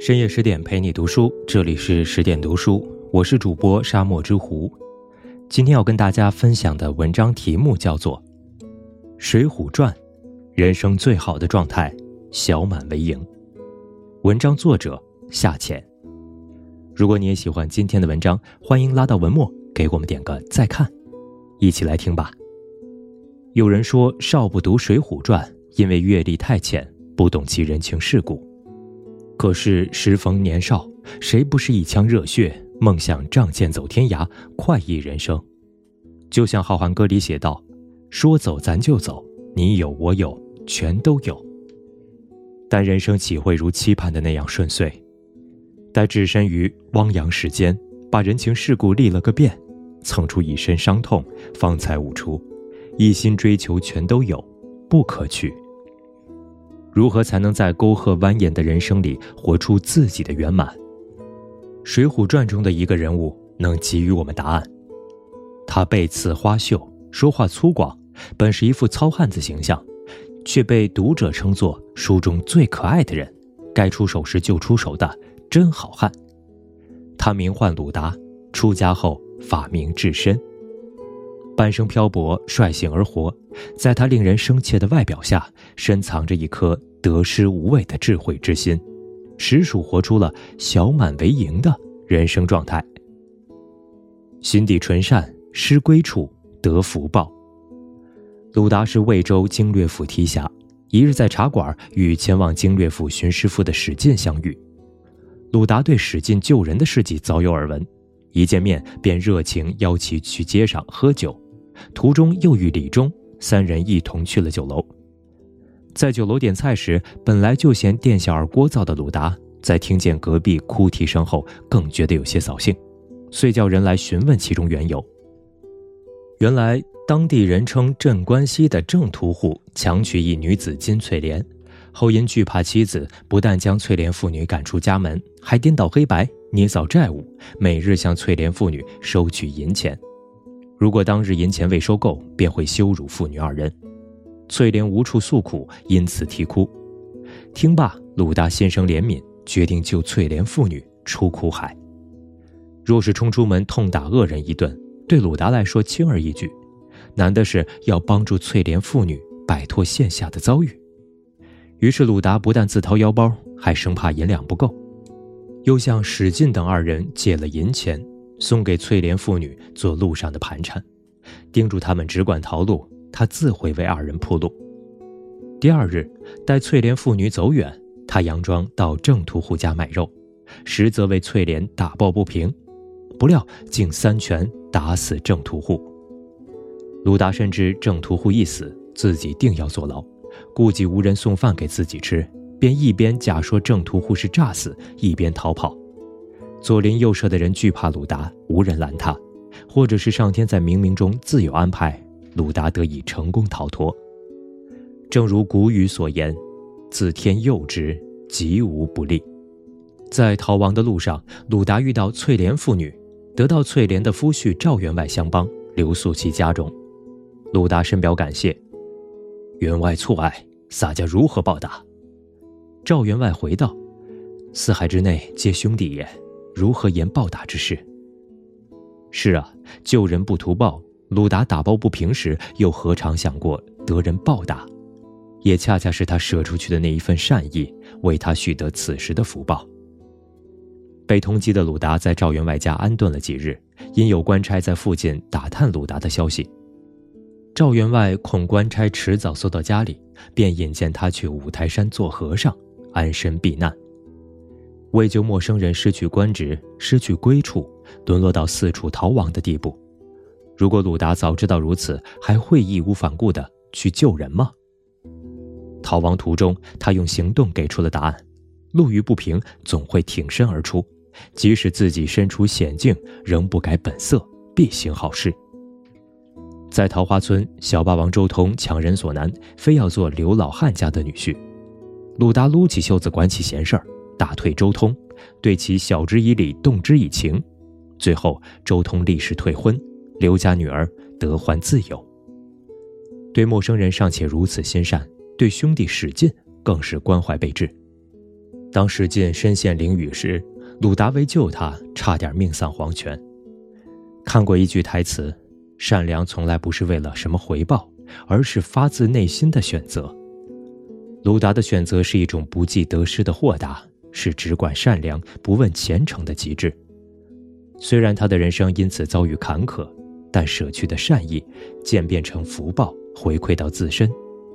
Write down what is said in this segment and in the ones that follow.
深夜十点陪你读书，这里是十点读书，我是主播沙漠之狐。今天要跟大家分享的文章题目叫做《水浒传》，人生最好的状态，小满为盈。文章作者夏浅。如果你也喜欢今天的文章，欢迎拉到文末给我们点个再看，一起来听吧。有人说少不读《水浒传》，因为阅历太浅，不懂其人情世故。可是时逢年少，谁不是一腔热血，梦想仗剑走天涯，快意人生？就像《好汉歌》里写道：“说走咱就走，你有我有，全都有。”但人生岂会如期盼的那样顺遂？待置身于汪洋世间，把人情世故历了个遍，蹭出一身伤痛，方才悟出，一心追求全都有，不可取。如何才能在沟壑蜿蜒的人生里活出自己的圆满？《水浒传》中的一个人物能给予我们答案。他背刺花袖，说话粗犷，本是一副糙汉子形象，却被读者称作书中最可爱的人，该出手时就出手的真好汉。他名唤鲁达，出家后法名智深。半生漂泊，率性而活，在他令人生怯的外表下，深藏着一颗得失无畏的智慧之心，实属活出了小满为盈的人生状态。心地纯善，失归处得福报。鲁达是魏州经略府提辖，一日在茶馆与前往经略府巡师傅的史进相遇。鲁达对史进救人的事迹早有耳闻，一见面便热情邀其去街上喝酒。途中又遇李忠三人一同去了酒楼，在酒楼点菜时，本来就嫌店小二聒噪的鲁达，在听见隔壁哭啼声后，更觉得有些扫兴，遂叫人来询问其中缘由。原来当地人称镇关西的郑屠户强娶一女子金翠莲，后因惧怕妻子，不但将翠莲妇女赶出家门，还颠倒黑白，捏造债务，每日向翠莲妇女收取银钱。如果当日银钱未收够，便会羞辱父女二人。翠莲无处诉苦，因此啼哭。听罢，鲁达心生怜悯，决定救翠莲父女出苦海。若是冲出门痛打恶人一顿，对鲁达来说轻而易举；难的是要帮助翠莲父女摆脱现下的遭遇。于是，鲁达不但自掏腰包，还生怕银两不够，又向史进等二人借了银钱。送给翠莲父女做路上的盘缠，叮嘱他们只管逃路，他自会为二人铺路。第二日，待翠莲父女走远，他佯装到郑屠户家买肉，实则为翠莲打抱不平，不料竟三拳打死郑屠户。鲁达深知郑屠户一死，自己定要坐牢，顾忌无人送饭给自己吃，便一边假说郑屠户是诈死，一边逃跑。左邻右舍的人惧怕鲁达，无人拦他，或者是上天在冥冥中自有安排，鲁达得以成功逃脱。正如古语所言：“自天佑之，吉无不利。”在逃亡的路上，鲁达遇到翠莲妇女，得到翠莲的夫婿赵员外相帮，留宿其家中。鲁达深表感谢，员外错爱，洒家如何报答？赵员外回道：“四海之内皆兄弟也。”如何言报答之事？是啊，救人不图报。鲁达打抱不平时，又何尝想过得人报答？也恰恰是他舍出去的那一份善意，为他续得此时的福报。被通缉的鲁达在赵员外家安顿了几日，因有官差在附近打探鲁达的消息，赵员外恐官差迟早搜到家里，便引荐他去五台山做和尚，安身避难。为救陌生人失去官职、失去归处，沦落到四处逃亡的地步，如果鲁达早知道如此，还会义无反顾地去救人吗？逃亡途中，他用行动给出了答案：路遇不平，总会挺身而出，即使自己身处险境，仍不改本色，必行好事。在桃花村，小霸王周通强人所难，非要做刘老汉家的女婿，鲁达撸起袖子管起闲事儿。打退周通，对其晓之以理，动之以情，最后周通立誓退婚，刘家女儿得还自由。对陌生人尚且如此心善，对兄弟史进更是关怀备至。当史进身陷囹圄时，鲁达为救他，差点命丧黄泉。看过一句台词：“善良从来不是为了什么回报，而是发自内心的选择。”鲁达的选择是一种不计得失的豁达，是只管善良不问前程的极致。虽然他的人生因此遭遇坎坷，但舍去的善意渐变成福报，回馈到自身，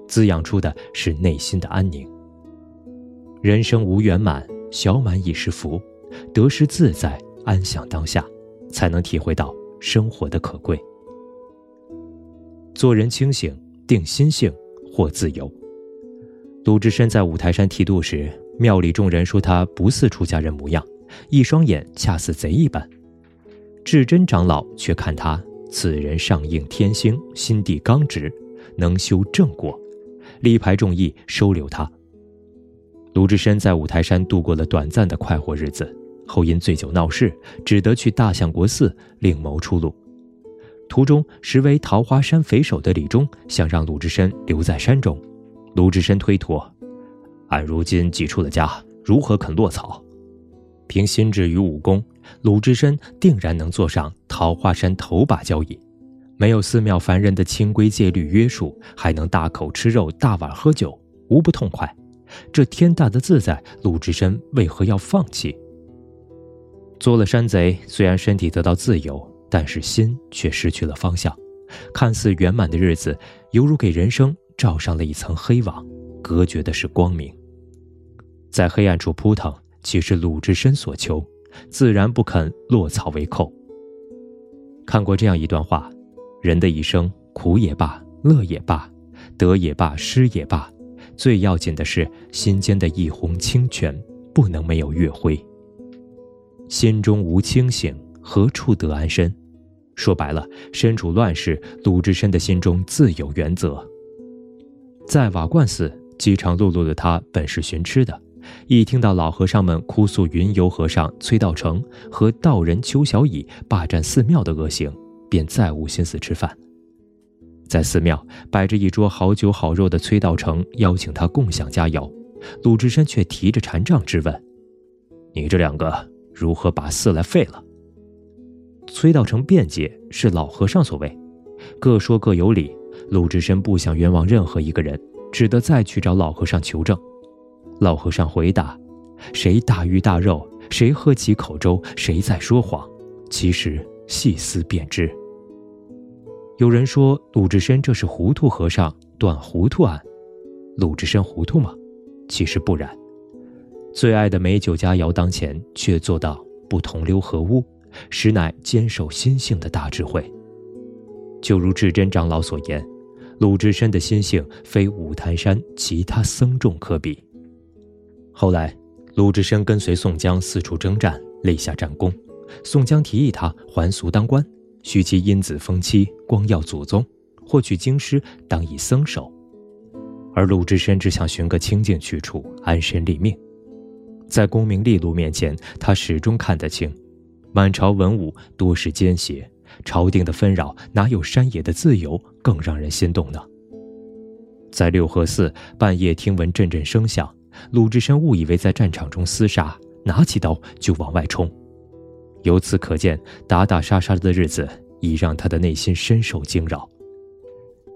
滋养出的是内心的安宁。人生无圆满，小满已是福，得失自在，安享当下，才能体会到生活的可贵。做人清醒，定心性，获自由。鲁智深在五台山剃度时，庙里众人说他不似出家人模样，一双眼恰似贼一般。智真长老却看他此人上应天星，心地刚直，能修正果，力排众议收留他。鲁智深在五台山度过了短暂的快活日子，后因醉酒闹事，只得去大相国寺另谋出路。途中，实为桃花山匪首的李忠想让鲁智深留在山中。鲁智深推脱：“俺如今既出了家，如何肯落草？凭心智与武功，鲁智深定然能坐上桃花山头把交椅。没有寺庙凡人的清规戒律约束，还能大口吃肉、大碗喝酒，无不痛快。这天大的自在，鲁智深为何要放弃？做了山贼，虽然身体得到自由，但是心却失去了方向。看似圆满的日子，犹如给人生……”罩上了一层黑网，隔绝的是光明。在黑暗处扑腾，岂是鲁智深所求？自然不肯落草为寇。看过这样一段话：人的一生，苦也罢，乐也罢，得也罢，失也罢，最要紧的是心间的一泓清泉，不能没有月辉。心中无清醒，何处得安身？说白了，身处乱世，鲁智深的心中自有原则。在瓦罐寺饥肠辘辘的他，本是寻吃的，一听到老和尚们哭诉云游和尚崔道成和道人邱小乙霸占寺庙的恶行，便再无心思吃饭。在寺庙摆着一桌好酒好肉的崔道成邀请他共享佳肴，鲁智深却提着禅杖质问：“你这两个如何把寺来废了？”崔道成辩解：“是老和尚所为，各说各有理。”鲁智深不想冤枉任何一个人，只得再去找老和尚求证。老和尚回答：“谁大鱼大肉，谁喝几口粥，谁在说谎。其实细思便知。”有人说鲁智深这是糊涂和尚断糊涂案。鲁智深糊涂吗？其实不然。最爱的美酒佳肴当前，却做到不同流合污，实乃坚守心性的大智慧。就如智真长老所言。鲁智深的心性非五台山其他僧众可比。后来，鲁智深跟随宋江四处征战，立下战功。宋江提议他还俗当官，许其因子封妻，光耀祖宗，或去京师当一僧首。而鲁智深只想寻个清静去处，安身立命。在功名利禄面前，他始终看得清，满朝文武多是奸邪。朝廷的纷扰，哪有山野的自由更让人心动呢？在六合寺半夜听闻阵阵声响，鲁智深误以为在战场中厮杀，拿起刀就往外冲。由此可见，打打杀杀的日子已让他的内心深受惊扰。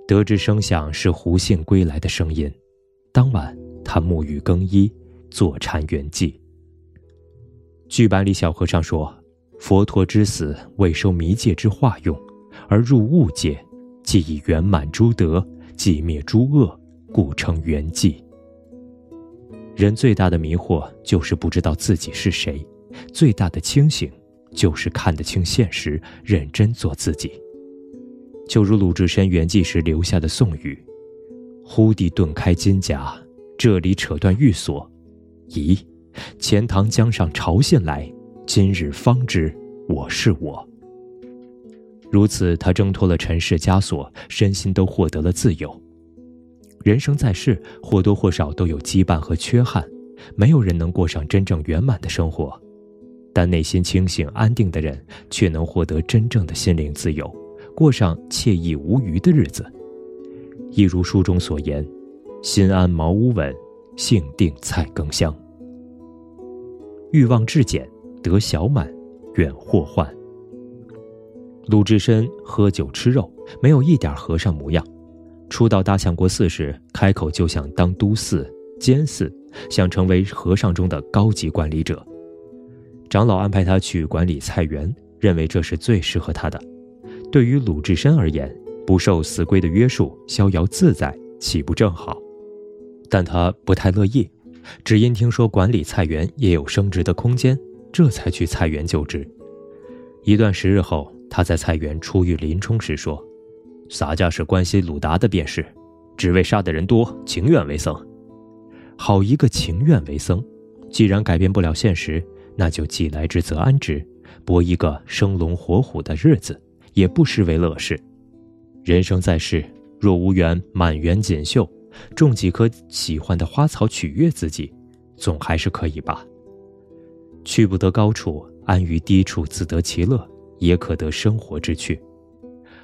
得知声响是胡信归来的声音，当晚他沐浴更衣，坐禅圆寂。剧版里小和尚说。佛陀之死未收迷界之化用，而入物界，即以圆满诸德，即灭诸恶，故称圆寂。人最大的迷惑就是不知道自己是谁，最大的清醒就是看得清现实，认真做自己。就如鲁智深圆寂时留下的颂语：“忽地顿开金甲，这里扯断玉锁，咦，钱塘江上潮信来。”今日方知我是我。如此，他挣脱了尘世枷锁，身心都获得了自由。人生在世，或多或少都有羁绊和缺憾，没有人能过上真正圆满的生活。但内心清醒安定的人，却能获得真正的心灵自由，过上惬意无余的日子。一如书中所言：“心安茅屋稳，性定菜羹香。”欲望至简，得小满，远祸患。鲁智深喝酒吃肉，没有一点和尚模样。初到大相国寺时，开口就想当都寺、监寺，想成为和尚中的高级管理者。长老安排他去管理菜园，认为这是最适合他的。对于鲁智深而言，不受寺规的约束，逍遥自在，岂不正好？但他不太乐意，只因听说管理菜园也有升职的空间，这才去菜园就职。一段时日后，他在菜园初遇林冲时说。洒家是关心鲁达的便是，只为杀的人多，情愿为僧。好一个情愿为僧！既然改变不了现实，那就既来之则安之，搏一个生龙活虎的日子，也不失为乐事。人生在世，若无缘满园锦绣，种几棵喜欢的花草取悦自己，总还是可以吧。去不得高处，安于低处自得其乐，也可得生活之趣。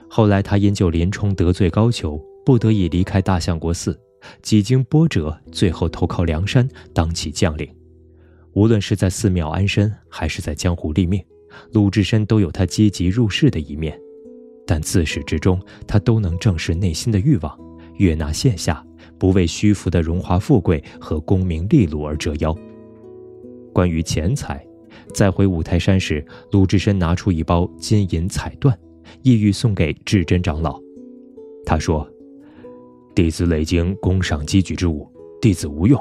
后来，他因救林冲得罪高俅，不得已离开大相国寺，几经波折，最后投靠梁山，当起将领。无论是在寺庙安身，还是在江湖立命，鲁智深都有他积极入世的一面。但自始至终，他都能正视内心的欲望，悦纳线下，不为虚浮的荣华富贵和功名利禄而折腰。关于钱财，在回五台山时，鲁智深拿出一包金银彩缎。意欲送给智真长老，他说：“弟子累经宫赏积聚之物，弟子无用，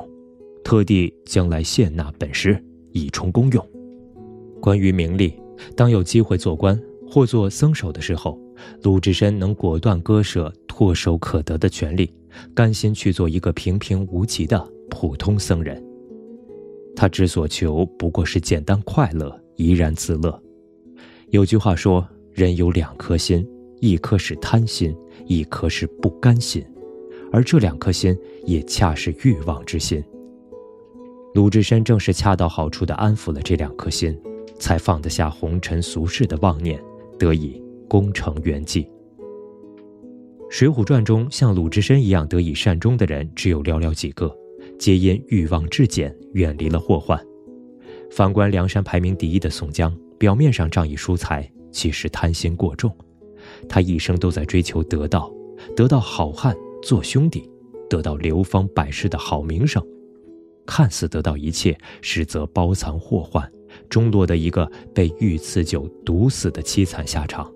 特地将来献纳本师，以充公用。关于名利，当有机会做官或做僧首的时候，鲁智深能果断割舍唾手可得的权利，甘心去做一个平平无奇的普通僧人。他之所求不过是简单快乐，怡然自乐。有句话说。”人有两颗心，一颗是贪心，一颗是不甘心，而这两颗心也恰是欲望之心。鲁智深正是恰到好处地安抚了这两颗心，才放得下红尘俗世的妄念，得以功成圆寂。《水浒传》中像鲁智深一样得以善终的人只有寥寥几个，皆因欲望至简，远离了祸患。反观梁山排名第一的宋江，表面上仗义疏财。其实贪心过重，他一生都在追求得到，得到好汉做兄弟，得到流芳百世的好名声，看似得到一切，实则包藏祸患，终落得一个被御赐酒毒死的凄惨下场。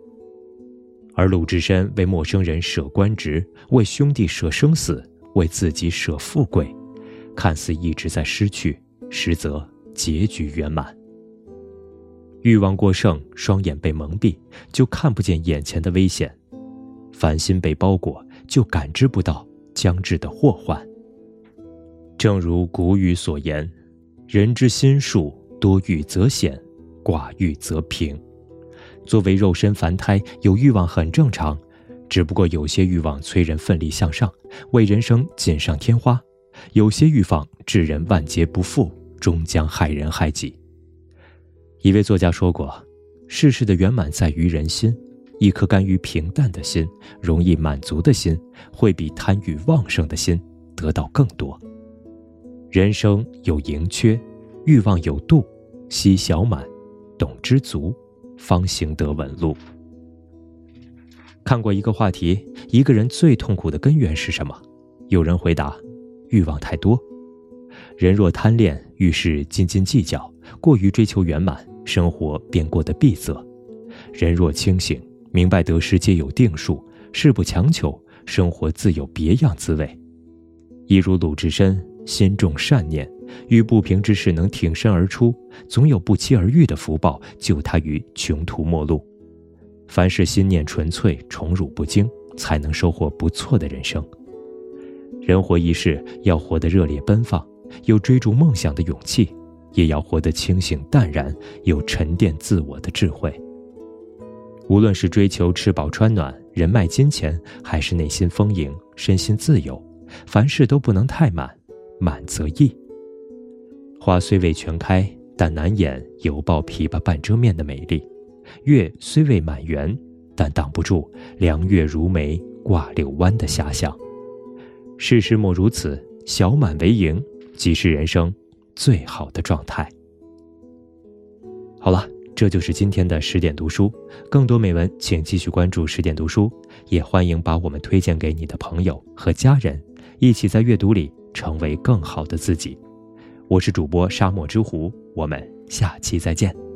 而鲁智深为陌生人舍官职，为兄弟舍生死，为自己舍富贵，看似一直在失去，实则结局圆满。欲望过剩，双眼被蒙蔽，就看不见眼前的危险；凡心被包裹，就感知不到将至的祸患。正如古语所言：“人之心术，多欲则险，寡欲则平。”作为肉身凡胎，有欲望很正常，只不过有些欲望催人奋力向上，为人生锦上添花；有些欲望致人万劫不复，终将害人害己。一位作家说过：“世事的圆满在于人心，一颗甘于平淡的心，容易满足的心，会比贪欲旺盛的心得到更多。人生有盈缺，欲望有度，惜小满，懂知足，方行得稳路。”看过一个话题：一个人最痛苦的根源是什么？有人回答：欲望太多。人若贪恋，遇事斤斤计较，过于追求圆满。生活便过得闭塞。人若清醒，明白得失皆有定数，事不强求，生活自有别样滋味。一如鲁智深，心重善念，遇不平之事能挺身而出，总有不期而遇的福报救他于穷途末路。凡是心念纯粹、宠辱不惊，才能收获不错的人生。人活一世，要活得热烈奔放，有追逐梦想的勇气。也要活得清醒淡然，有沉淀自我的智慧。无论是追求吃饱穿暖、人脉金钱，还是内心丰盈、身心自由，凡事都不能太满，满则溢。花虽未全开，但难掩犹抱琵琶半遮面的美丽；月虽未满圆，但挡不住凉月如眉挂柳湾的遐想。世事莫如此，小满为盈，即是人生。最好的状态。好了，这就是今天的十点读书。更多美文，请继续关注十点读书，也欢迎把我们推荐给你的朋友和家人，一起在阅读里成为更好的自己。我是主播沙漠之狐，我们下期再见。